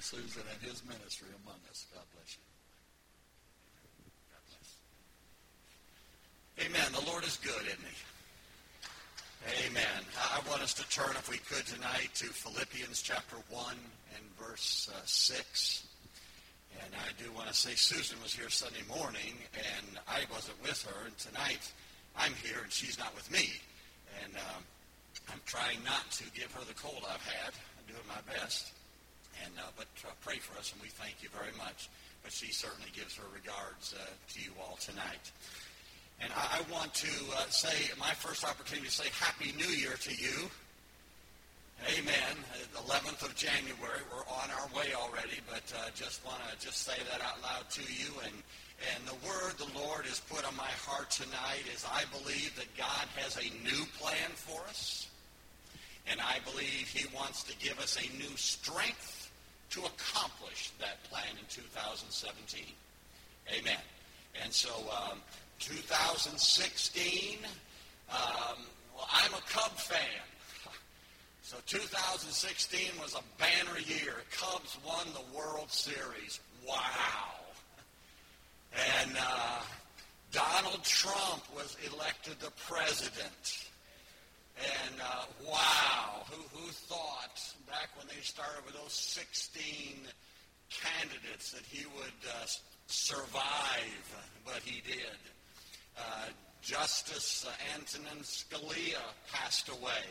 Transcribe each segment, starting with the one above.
Susan and his ministry among us. God bless you. God bless. Amen. The Lord is good, isn't he? Amen. I want us to turn, if we could, tonight to Philippians chapter 1 and verse uh, 6. And I do want to say Susan was here Sunday morning, and I wasn't with her. And tonight I'm here, and she's not with me. And um, I'm trying not to give her the cold I've had. I'm doing my best. And uh, but uh, pray for us, and we thank you very much. But she certainly gives her regards uh, to you all tonight. And I, I want to uh, say my first opportunity to say Happy New Year to you. Amen. 11th of January. We're on our way already, but uh, just want to just say that out loud to you. And and the word the Lord has put on my heart tonight is I believe that God has a new plan for us. And I believe he wants to give us a new strength to accomplish that plan in 2017. Amen. And so um, 2016, um, well, I'm a Cub fan. So 2016 was a banner year. Cubs won the World Series. Wow. And uh, Donald Trump was elected the president. And uh, wow, who, who thought back when they started with those 16 candidates that he would uh, survive, but he did. Uh, Justice Antonin Scalia passed away,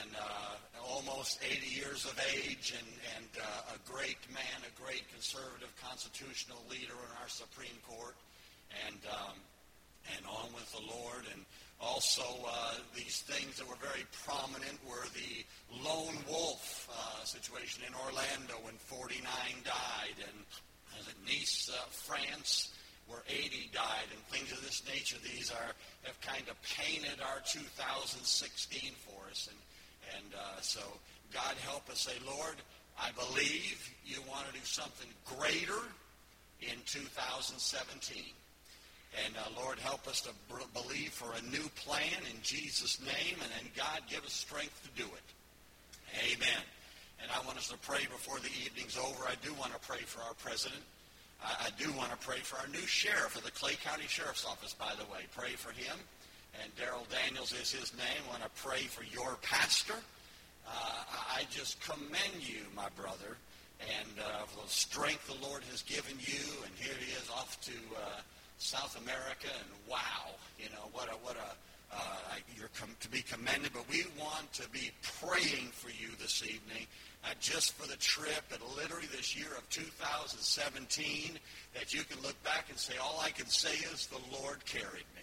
and uh, almost 80 years of age, and, and uh, a great man, a great conservative constitutional leader in our Supreme Court, and um, and on with the Lord, and also, uh, these things that were very prominent were the lone wolf uh, situation in Orlando when 49 died, and at Nice, uh, France, where 80 died, and things of this nature. These are have kind of painted our 2016 for us, and and uh, so God help us say, Lord, I believe you want to do something greater in 2017. And uh, Lord, help us to b- believe for a new plan in Jesus' name, and then God give us strength to do it. Amen. And I want us to pray before the evening's over. I do want to pray for our president. I, I do want to pray for our new sheriff of the Clay County Sheriff's Office, by the way. Pray for him. And Darryl Daniels is his name. I want to pray for your pastor. Uh, I just commend you, my brother, and uh, for the strength the Lord has given you. And here he is off to uh, South America, and wow, you know what a what a uh, you're com- to be commended. But we want to be praying for you this evening, not just for the trip, but literally this year of 2017, that you can look back and say, all I can say is the Lord carried me.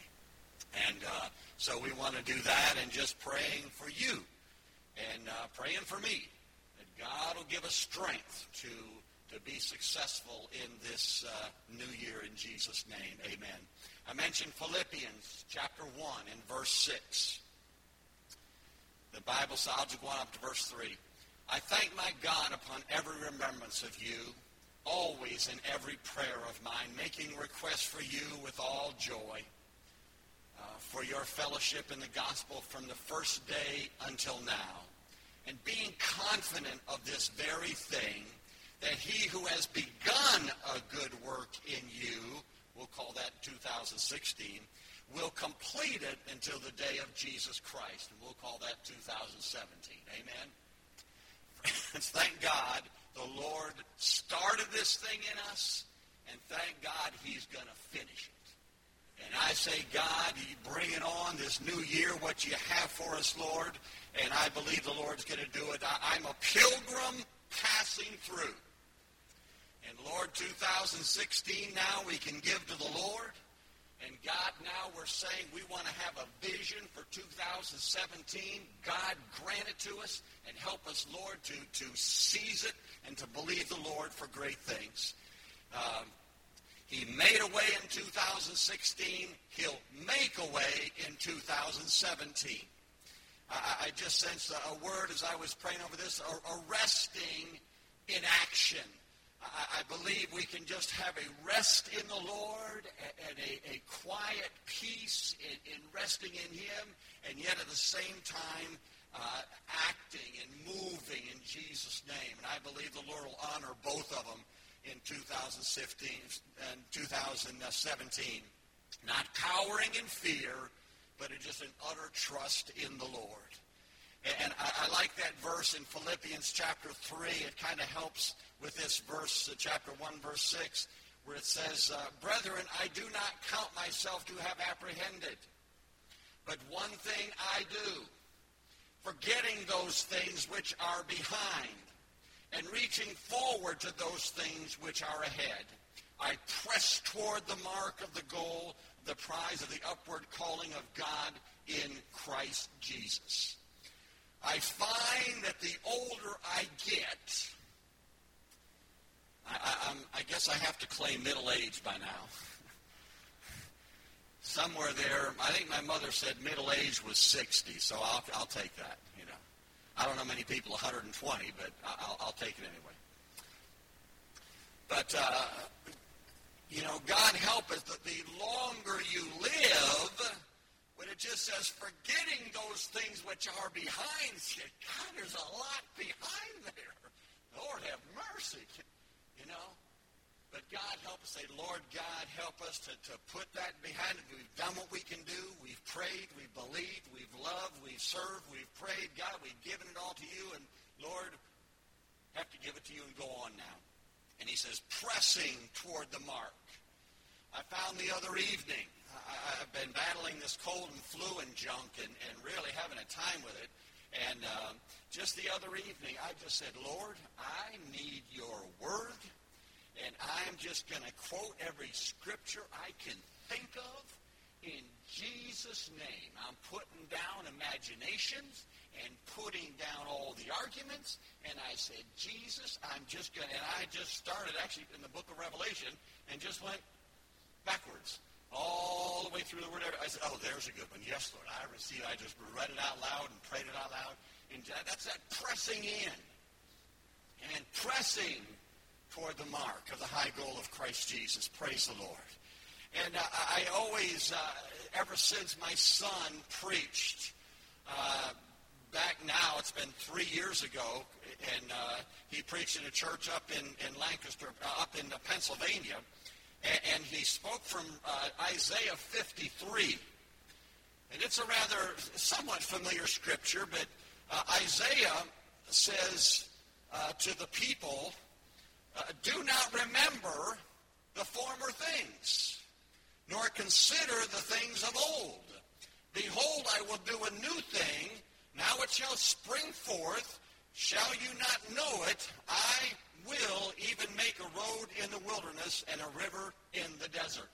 And uh, so we want to do that, and just praying for you, and uh, praying for me, that God will give us strength to to be successful in this uh, new year in Jesus' name. Amen. I mentioned Philippians chapter 1 and verse 6. The Bible says, I'll just go on up to verse 3. I thank my God upon every remembrance of you, always in every prayer of mine, making requests for you with all joy, uh, for your fellowship in the gospel from the first day until now, and being confident of this very thing, that he who has begun a good work in you, we'll call that 2016, will complete it until the day of Jesus Christ, and we'll call that 2017. Amen? Friends, thank God the Lord started this thing in us, and thank God he's going to finish it. And I say, God, bring it on this new year, what you have for us, Lord, and I believe the Lord's going to do it. I, I'm a pilgrim passing through. And Lord, 2016 now we can give to the Lord. And God, now we're saying we want to have a vision for 2017. God grant it to us and help us, Lord, to, to seize it and to believe the Lord for great things. Um, he made a way in 2016. He'll make a way in 2017. I, I just sensed a, a, word as I was praying over this, arresting in action. I, I believe we can just have a rest in the Lord and a, a quiet peace in, in resting in Him, and yet at the same time, uh, acting and moving in Jesus' name. And I believe the Lord will honor both of them in 2015 and 2017. Not cowering in fear, but in just an utter trust in the Lord. And I, I like that verse in Philippians chapter 3. It kind of helps with this verse, uh, chapter 1, verse 6, where it says, uh, Brethren, I do not count myself to have apprehended. But one thing I do, forgetting those things which are behind, and reaching forward to those things which are ahead. I press toward the mark of the goal, the prize of the upward calling of God in Christ Jesus. I find that the older I get, I, I, I guess I have to claim middle age by now. Somewhere there, I think my mother said middle age was 60, so I'll, I'll take that, you know. I don't know many people 120, but I'll, I'll take it anyway. But, uh, you know, God help us that the longer you live, when it just says forgetting those things which are behind you, God, there's a lot behind there. Lord have mercy, you know. But God help us say, Lord God, help us to, to put that behind us. We've done what we can do. We've prayed. We've believed. We've loved. We've served. We've prayed. God, we've given it all to you. And Lord, have to give it to you and go on now. And he says, pressing toward the mark. I found the other evening I, have been battling this cold and flu and junk and, and really having a time with it. And uh, just the other evening, I just said, Lord, I need your word, and I'm just going to quote every scripture I can think of in Jesus' name. I'm putting down imaginations and putting down all the arguments. And I said, Jesus, I'm just going to, and I just started actually in the book of Revelation and just went backwards all the way through the word. I said, oh, there's a good one. Yes, Lord, I received. I just read it out loud and prayed it out loud. And that's that pressing in and pressing toward the mark of the high goal of Christ Jesus. Praise the Lord. And uh, I always, uh, ever since my son preached, uh, back now, it's been three years ago, and uh, he preached in a church up in, in Lancaster, uh, up in Pennsylvania and he spoke from uh, Isaiah 53. And it's a rather somewhat familiar scripture, but Isaiah says to the people, uh, Do not remember the former things, nor consider the things of old. Behold, I will do a new thing. Now it shall spring forth. Shall you not know it? I will even make a road in the wilderness and a river in the desert.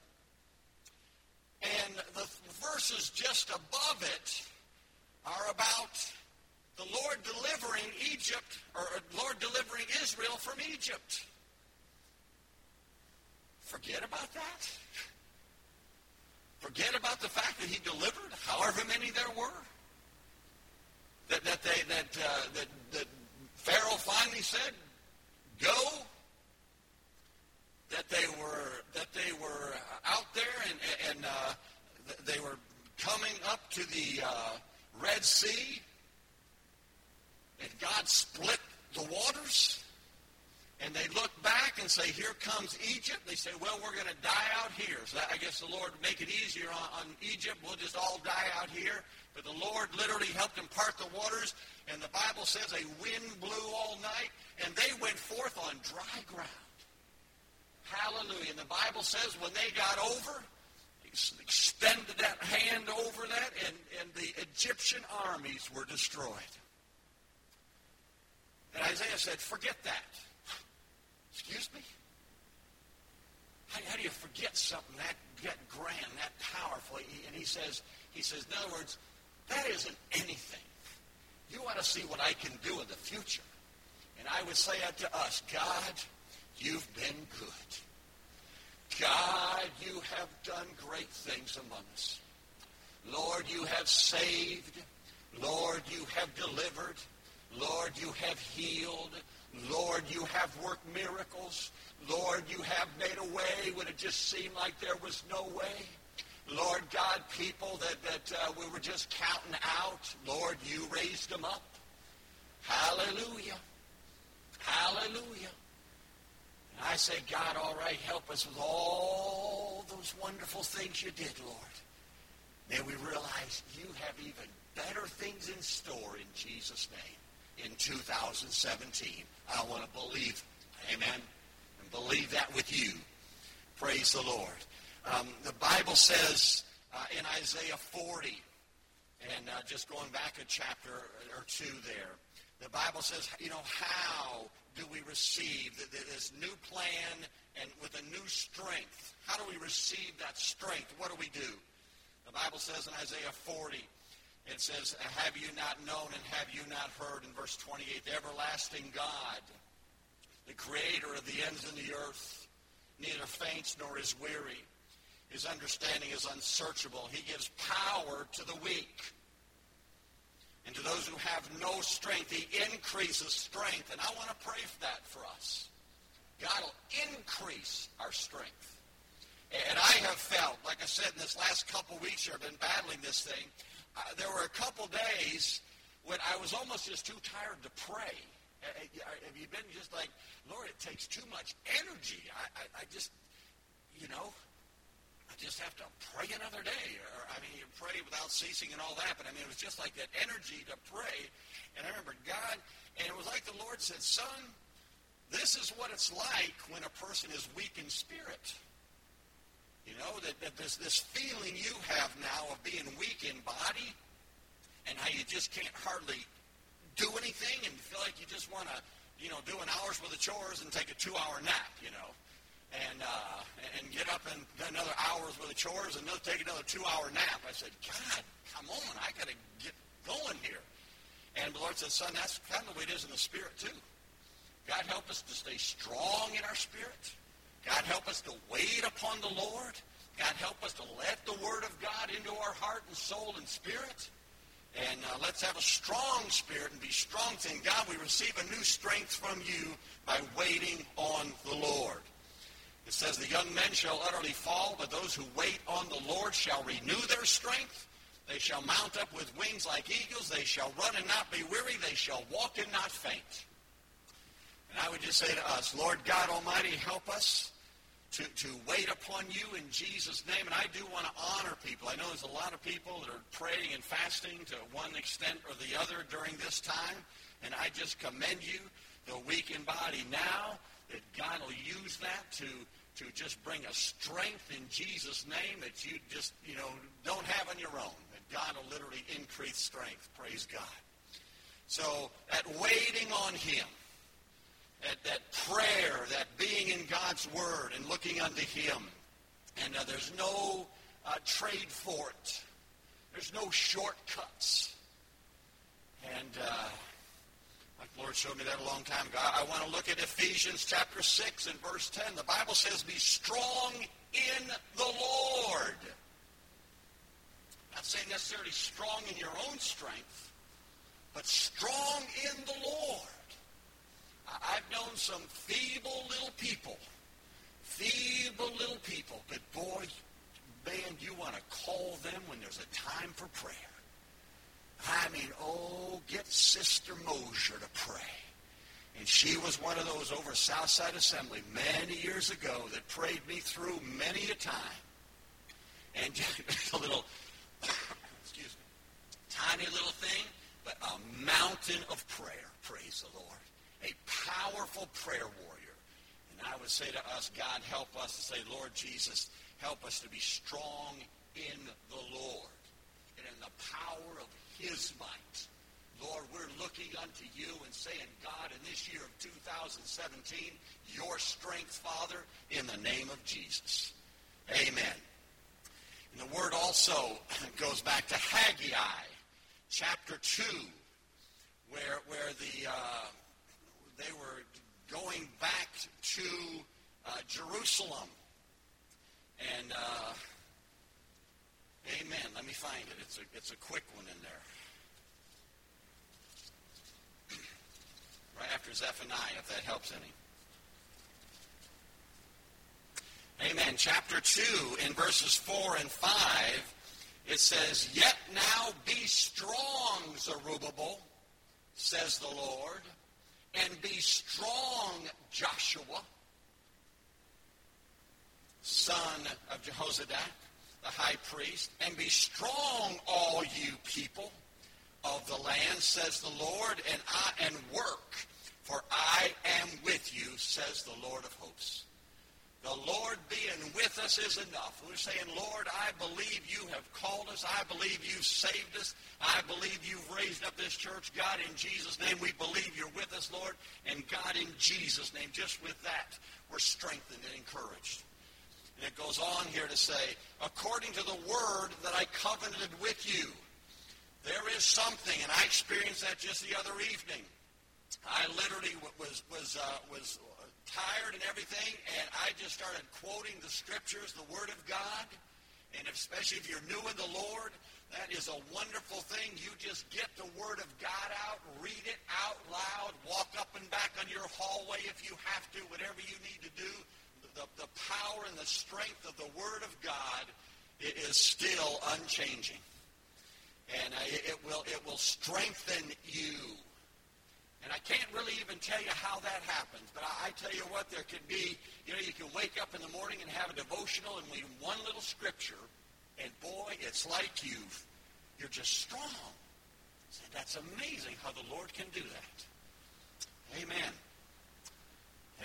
And the verses just above it are about the Lord delivering Egypt, or Lord delivering Israel from Egypt. Forget about that. Forget about the fact that he delivered however many there were. That, that, they, that, uh, that, that Pharaoh finally said, go, that they were that they were out there and and uh, they were coming up to the uh, Red Sea, split the waters. And they look back and say, here comes Egypt. They say, well, we're going to die out here. So I guess the Lord make it easier on, on Egypt. We'll just all die out here. But the Lord literally helped them part the waters. And the Bible says a wind blew all night, and they went forth on dry ground. Hallelujah. And the Bible says when they got over, they extended that hand over that, and, and the Egyptian armies were destroyed. And Isaiah said, forget that. Excuse me? How, how do you forget something that, that grand, that powerful? And he says, he says, in other words, that isn't anything. You want to see what I can do in the future. And I would say unto us, God, you've been good. God, you have done great things among us. Lord, you have saved. Lord, you have delivered. Lord, you have healed. Lord, you have worked miracles. Lord, you have made a way when it just seemed like there was no way. Lord God, people that, that uh, we were just counting out, Lord, you raised them up. Hallelujah. Hallelujah. And I say, God, all right, help us with all those wonderful things you did, Lord. May we realize you have even better things in store in Jesus' name in 2017. I want to believe, amen, and believe that with you. Praise the Lord. Um, the Bible says uh, in Isaiah 40, and uh, just going back a chapter or two there, the Bible says, you know, how do we receive this new plan and with a new strength? How do we receive that strength? What do we do? The Bible says in Isaiah 40, it says, Have you not known and have you not heard? In verse 28, the everlasting God, the creator of the ends of the earth, neither faints nor is weary. His understanding is unsearchable. He gives power to the weak. And to those who have no strength, he increases strength. And I want to pray for that for us. God will increase our strength. And I have felt, like I said, in this last couple weeks here, I've been battling this thing. Uh, there were a couple days when I was almost just too tired to pray. Uh, uh, have you been just like, Lord, it takes too much energy. I, I, I just, you know, I just have to pray another day. Or, I mean, you pray without ceasing and all that, but I mean, it was just like that energy to pray. And I remember God, and it was like the Lord said, son, this is what it's like when a person is weak in spirit. You know, that, that there's this feeling you have now of being weak in body and how you just can't hardly do anything and feel like you just want to, you know, do an hour's worth of chores and take a two-hour nap, you know and uh, and get up and another hour's worth of chores and another, take another two-hour nap. I said, God, come on, I got to get going here. And the Lord said, Son, that's kind of the way it is in the spirit too. God help us to stay strong in our spirit. God help us to wait upon the Lord. God help us to let the Word of God into our heart and soul and spirit. And uh, let's have a strong spirit and be strong saying, God, we receive a new strength from you by waiting on the Lord. It says, The young men shall utterly fall, but those who wait on the Lord shall renew their strength. They shall mount up with wings like eagles. They shall run and not be weary. They shall walk and not faint. And I would just say to us, Lord God Almighty, help us to, to wait upon you in Jesus' name. And I do want to honor people. I know there's a lot of people that are praying and fasting to one extent or the other during this time. And I just commend you, the weak in body now, that God will use that to to just bring a strength in Jesus' name that you just, you know, don't have on your own. That God will literally increase strength. Praise God. So that waiting on him, that, that prayer, that being in God's word and looking unto him, and uh, there's no uh, trade for it. There's no shortcuts. And uh, like the Lord showed me that a long time ago. I want to look at Ephesians chapter 6 and verse 10. The Bible says, be strong in the Lord. Not saying necessarily strong in your own strength, but strong in the Lord. I've known some feeble little people, feeble little people, but boy, man, you want to call them when there's a time for prayer. I mean, oh, get Sister Mosier to pray. And she was one of those over Southside Assembly many years ago that prayed me through many a time. And a little, excuse me, tiny little thing, but a mountain of prayer, praise the Lord. A powerful prayer warrior. And I would say to us, God, help us to say, Lord Jesus, help us to be strong in the Lord and in the power of his might. Lord, we're looking unto you and saying, God, in this year of 2017, your strength, Father, in the name of Jesus. Amen. And the word also goes back to Haggai, chapter 2, where, where the, uh, they were going back to uh, Jerusalem. And uh, Amen. Let me find it. It's a, it's a quick one in there. Right after Zephaniah, if that helps any. Amen. Chapter 2, in verses 4 and 5, it says, Yet now be strong, Zerubbabel, says the Lord, and be strong, Joshua, son of Jehozadak, the high priest, and be strong, all you people of the land, says the Lord, and I and work, for I am with you, says the Lord of hosts. The Lord being with us is enough. We're saying, Lord, I believe you have called us. I believe you've saved us. I believe you've raised up this church. God, in Jesus' name, we believe you're with us, Lord. And God, in Jesus' name, just with that, we're strengthened and encouraged. And it goes on here to say, according to the word that I covenanted with you, there is something, and I experienced that just the other evening. I literally was was uh, was tired and everything, and I just started quoting the scriptures, the Word of God. And especially if you're new in the Lord, that is a wonderful thing. You just get the Word of God out, read it out loud, walk up and back on your hallway if you have to, whatever you need to do. The, the power and the strength of the Word of God it is still unchanging. And uh, it, it, will, it will strengthen you and I can't really even tell you how that happens, but I, I tell you what, there could be, you know, you can wake up in the morning and have a devotional and read one little scripture, and boy, it's like you've, you're just strong. That's amazing how the Lord can do that. Amen.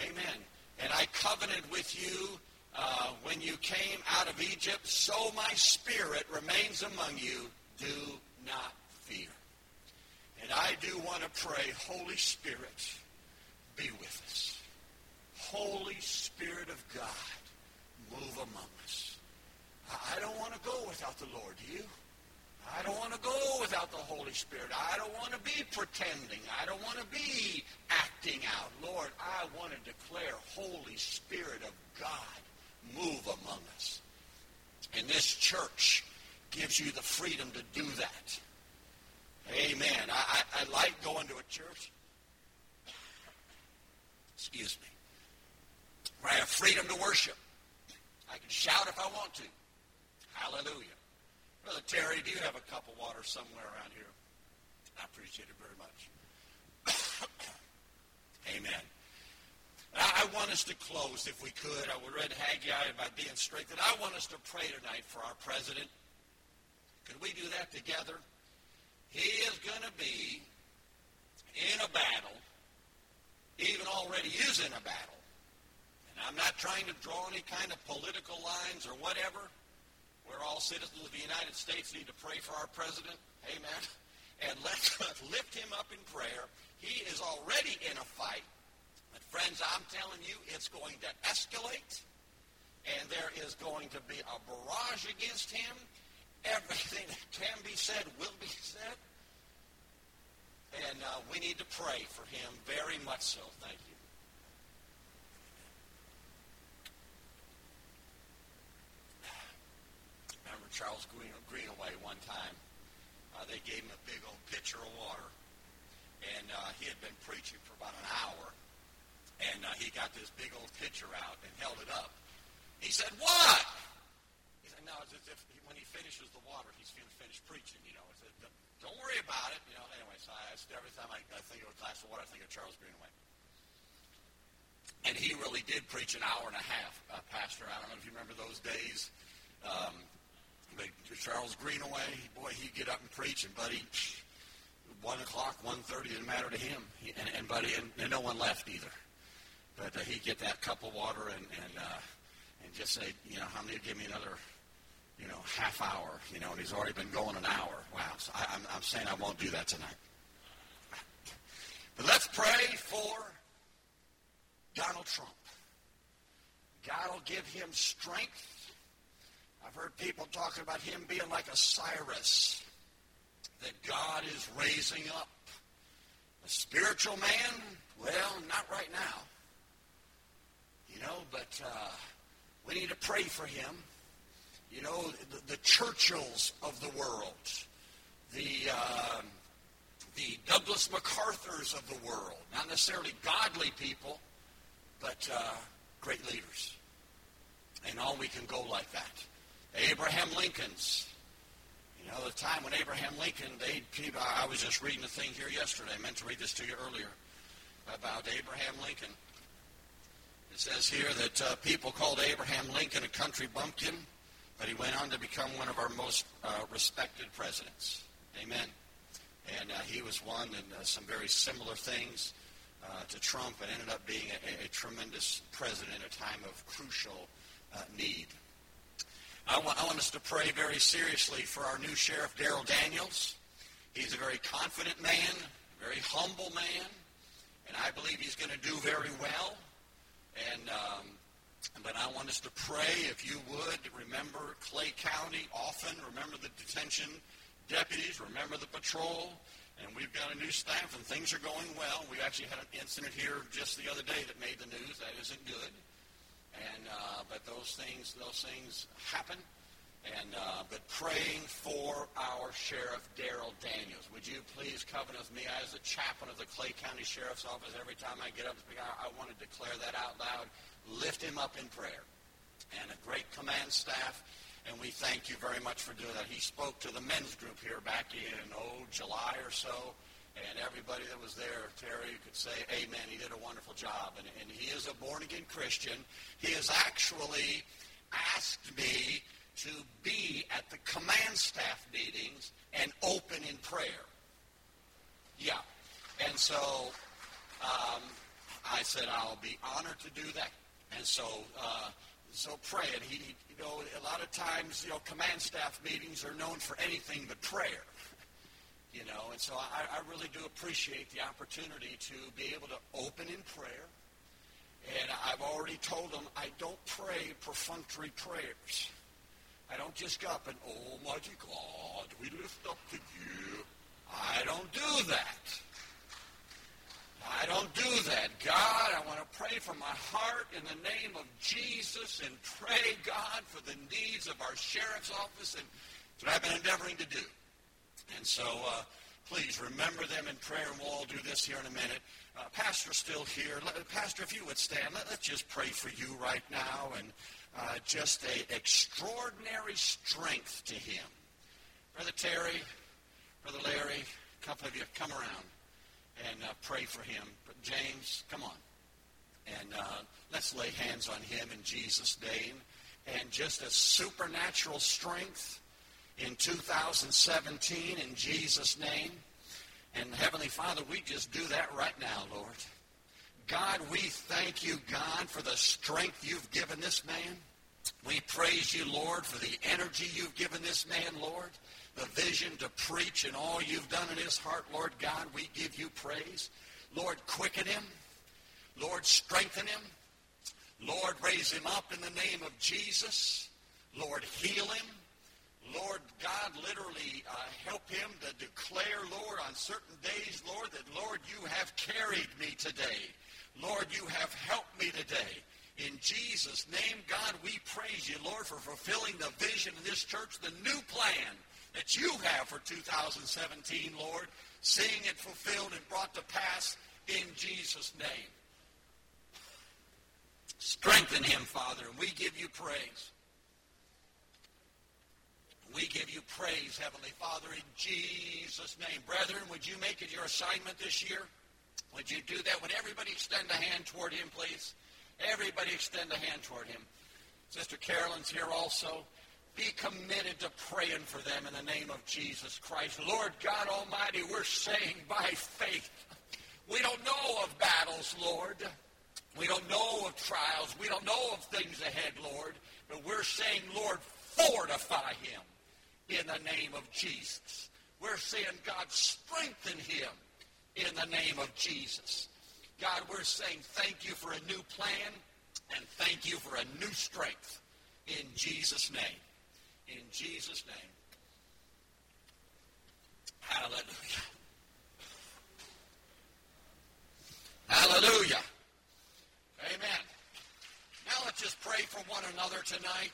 Amen. And I covenanted with you uh, when you came out of Egypt, so my spirit remains among you. Do not fear. And I do want to pray, Holy Spirit, be with us. Holy Spirit of God, move among us. I don't want to go without the Lord, do you? I don't want to go without the Holy Spirit. I don't want to be pretending. I don't want to be acting out. Lord, I want to declare, Holy Spirit of God, move among us. And this church gives you the freedom to do that. Amen. I, I, I like going to a church. Excuse me. Where I have freedom to worship. I can shout if I want to. Hallelujah. Brother Terry, do you have a cup of water somewhere around here? I appreciate it very much. Amen. I want us to close, if we could. I would read Haggai about being strengthened. I want us to pray tonight for our president. Could we do that together? He is going to be in a battle, even already is in a battle. And I'm not trying to draw any kind of political lines or whatever. We're all citizens of the United States, need to pray for our president. Amen. And let's lift him up in prayer. He is already in a fight. But friends, I'm telling you, it's going to escalate. And there is going to be a barrage against him everything that can be said will be said. And uh, we need to pray for him very much so. Thank you. Remember Charles Green, Greenaway one time? Uh, they gave him a big old pitcher of water. And uh, he had been preaching for about an hour. And uh, he got this big old pitcher out and held it up. He said, what? He said, no, it's as if he, when he finishes the water, he's going to finish preaching, you know. It's a, don't worry about it. You know, anyway, so I, every time I, I think of a glass of water, I think of Charles Greenaway. And he really did preach an hour and a half, uh, Pastor. I don't know if you remember those days. Um, but Charles Greenaway, boy, he'd get up and preach, and buddy, one o'clock, one thirty didn't matter to him. He, and, and buddy, and, and no one left either. But uh, he'd get that cup of water and and uh, and just say, you know, how many give me another you know, half hour, you know, and he's already been going an hour. Wow. So I, I'm, I'm saying I won't do that tonight. But let's pray for Donald Trump. God will give him strength. I've heard people talking about him being like a Cyrus that God is raising up. A spiritual man? Well, not right now. You know, but uh, we need to pray for him you know, the, the Churchills of the world, the, uh, the Douglas MacArthurs of the world, not necessarily godly people, but uh, great leaders. And all we can go like that. Abraham Lincoln's. You know, the time when Abraham Lincoln, they, I was just reading a thing here yesterday. I meant to read this to you earlier about Abraham Lincoln. It says here that uh, people called Abraham Lincoln a country bumpkin, but he went on to become one of our most uh, respected presidents. Amen. And uh, he was one in uh, some very similar things uh, to Trump and ended up being a, a tremendous president at a time of crucial uh, need. I want, I want us to pray very seriously for our new sheriff, Darryl Daniels. He's a very confident man, a very humble man, and I believe he's going to do very well. And um, but I want us to pray, if you would, remember Clay County often. Remember the detention deputies. Remember the patrol. And we've got a new staff, and things are going well. We actually had an incident here just the other day that made the news. That isn't good. And uh, but those things, those things happen. And uh, but praying for our sheriff Darryl Daniels. Would you please covenant with me as a chaplain of the Clay County Sheriff's Office? Every time I get up I, I want to declare that out loud. Lift him up in prayer. And a great command staff and we thank you very much for doing that. He spoke to the men's group here back in, oh, July or so, and everybody that was there, Terry, could say, amen, he did a wonderful job. And, and he is a born-again Christian. He has actually asked me to be at the command staff meetings and open in prayer. Yeah. And so um, I said, I'll be honored to do that. And so uh, so pray. And he, you know, a lot of times, you know, command staff meetings are known for anything but prayer. You know, and so I, I really do appreciate the opportunity to be able to open in prayer. And I've already told them I don't pray perfunctory prayers. I don't just up and, oh, mighty God, we lift up to you. I don't do that. I don't do that. God, I want to pray from my heart in the name of Jesus and pray, God, for the needs of our sheriff's office. And that's what I've been endeavoring to do. And so uh, please remember them in prayer, and we'll all do this here in a minute. Uh, Pastor's still here. Pastor, if you would stand, let, us just pray for you right now and uh, just a extraordinary strength to him. Brother Terry, Brother Larry, a couple of you, come around and uh, pray for him. James, come on. And uh, let's lay hands on him in Jesus' name. And just a supernatural strength in 2017 in Jesus' name. And Heavenly Father, we just do that right now, Lord. God, we thank you, God, for the strength you've given this man. We praise you, Lord, for the energy you've given this man, Lord the vision to preach and all you've done in his heart, Lord God, we give you praise. Lord, quicken him. Lord, strengthen him. Lord, raise him up in the name of Jesus. Lord, heal him. Lord God, literally uh, help him to declare, Lord, on certain days, Lord, that, Lord, you have carried me today. Lord, you have helped me today. In Jesus' name, God, we praise you, Lord, for fulfilling the vision of this church, the new plan that you have for 2017, Lord, seeing it fulfilled and brought to pass in Jesus' name. Strengthen him, Father, and we give you praise. We give you praise, Heavenly Father, in Jesus' name. Brethren, would you make it your assignment this year? Would you do that? Would everybody extend a hand toward him, please? Everybody extend a hand toward him. Sister Carolyn's here also be committed to praying for them in the name of Jesus Christ. Lord God Almighty, we're saying by faith, we don't know of battles, Lord. We don't know of trials. We don't know of things ahead, Lord. But we're saying, Lord, fortify him in the name of Jesus. We're saying, God, strengthen him in the name of Jesus. God, we're saying thank you for a new plan and thank you for a new strength in Jesus' name in Jesus' name. Hallelujah. Hallelujah. Amen. Now let's just pray for one another tonight.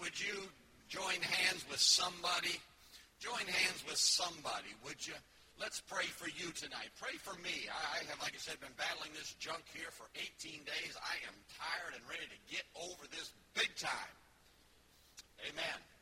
Would you join hands with somebody? Join hands with somebody, would you? Let's pray for you tonight. Pray for me. I have, like I said, been battling this junk here for 18 days. I am tired and ready to get over this big time. Amen.